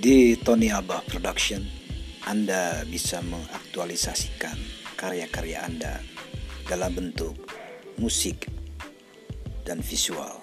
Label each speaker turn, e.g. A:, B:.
A: Di Tony Abah Production, Anda bisa mengaktualisasikan karya-karya Anda dalam bentuk musik dan visual.